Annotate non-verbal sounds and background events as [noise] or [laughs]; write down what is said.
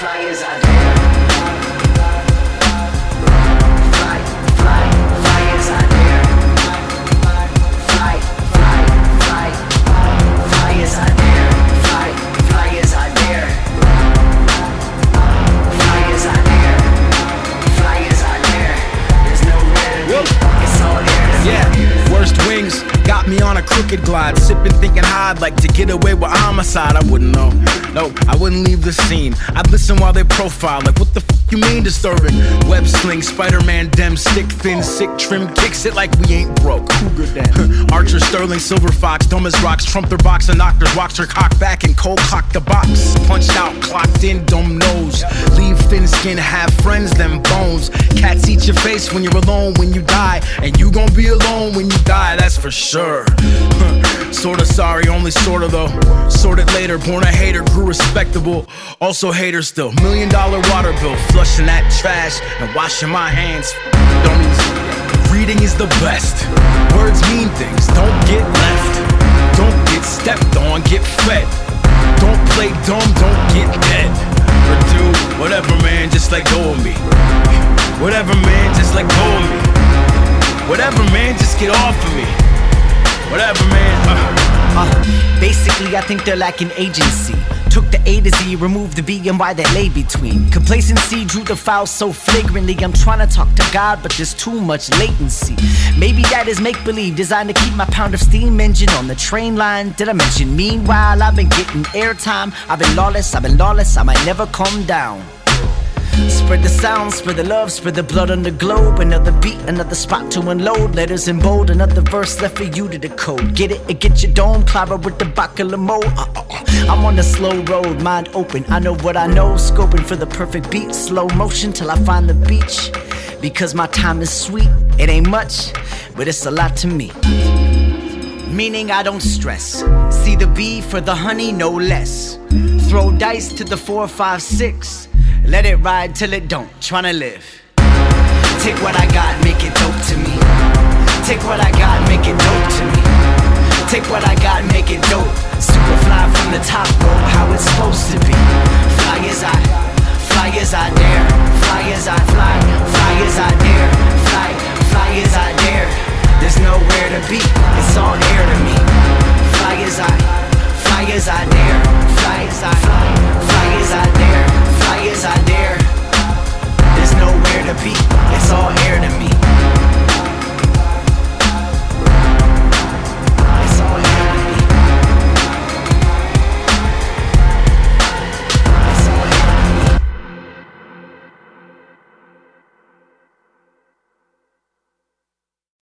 fly as I. Fly, fly, fly as I. Fly, fly, fly, fly as Fly, fly as I dare. Fly as I dare. Fly as I dare. There's nowhere to be. It's all there. Yeah, me on a crooked glide, sipping, thinking how I'd like to get away with homicide. I wouldn't know. No, I wouldn't leave the scene. I'd listen while they profile, like what the f you mean disturbing? Web sling, Spider-Man, dem, stick thin, sick trim, kicks it like we ain't broke. Cougar. [laughs] Archer, Sterling, Silver Fox, dumb as rocks, trump their box and knockers, rocks her cock back and cold cock the box. Punched out, clocked in, dumb nose. Thin skin, have friends, them bones. Cats eat your face when you're alone when you die, and you gon' be alone when you die, that's for sure. [laughs] sorta sorry, only sorta though. Sorted later, born a hater, grew respectable. Also hater still. Million dollar water bill, flushing that trash and washing my hands. Dummies. Reading is the best. Words mean things, don't get left. Don't get stepped on, get fed. Whatever, man, just let go of me. Whatever, man, just get off of me. Whatever, man. Uh. Uh, basically, I think they're lacking agency. Took the A to Z, removed the B and Y that lay between. Complacency drew the foul so flagrantly. I'm trying to talk to God, but there's too much latency. Maybe that is make believe, designed to keep my pound of steam engine on the train line. Did I mention? Meanwhile, I've been getting airtime. I've been lawless, I've been lawless, I might never calm down. Spread the sound, spread the love, spread the blood on the globe. Another beat, another spot to unload. Letters in bold, another verse left for you to decode. Get it and get your dome, Clara with the baccala mode. Uh, uh, uh. I'm on the slow road, mind open. I know what I know, scoping for the perfect beat. Slow motion till I find the beach. Because my time is sweet, it ain't much, but it's a lot to me. Meaning I don't stress. See the bee for the honey, no less. Throw dice to the four, five, six. Let it ride till it don't. Tryna live. Take what I got, make it dope to me. Take what I got, make it dope to me. Take what I got, make it dope. Super fly from the top rope, how it's supposed to be. Fly as I, fly as I dare. Fly as I fly, fly as I dare. Fly, fly as I dare. There's nowhere to be, it's all air to me. Be.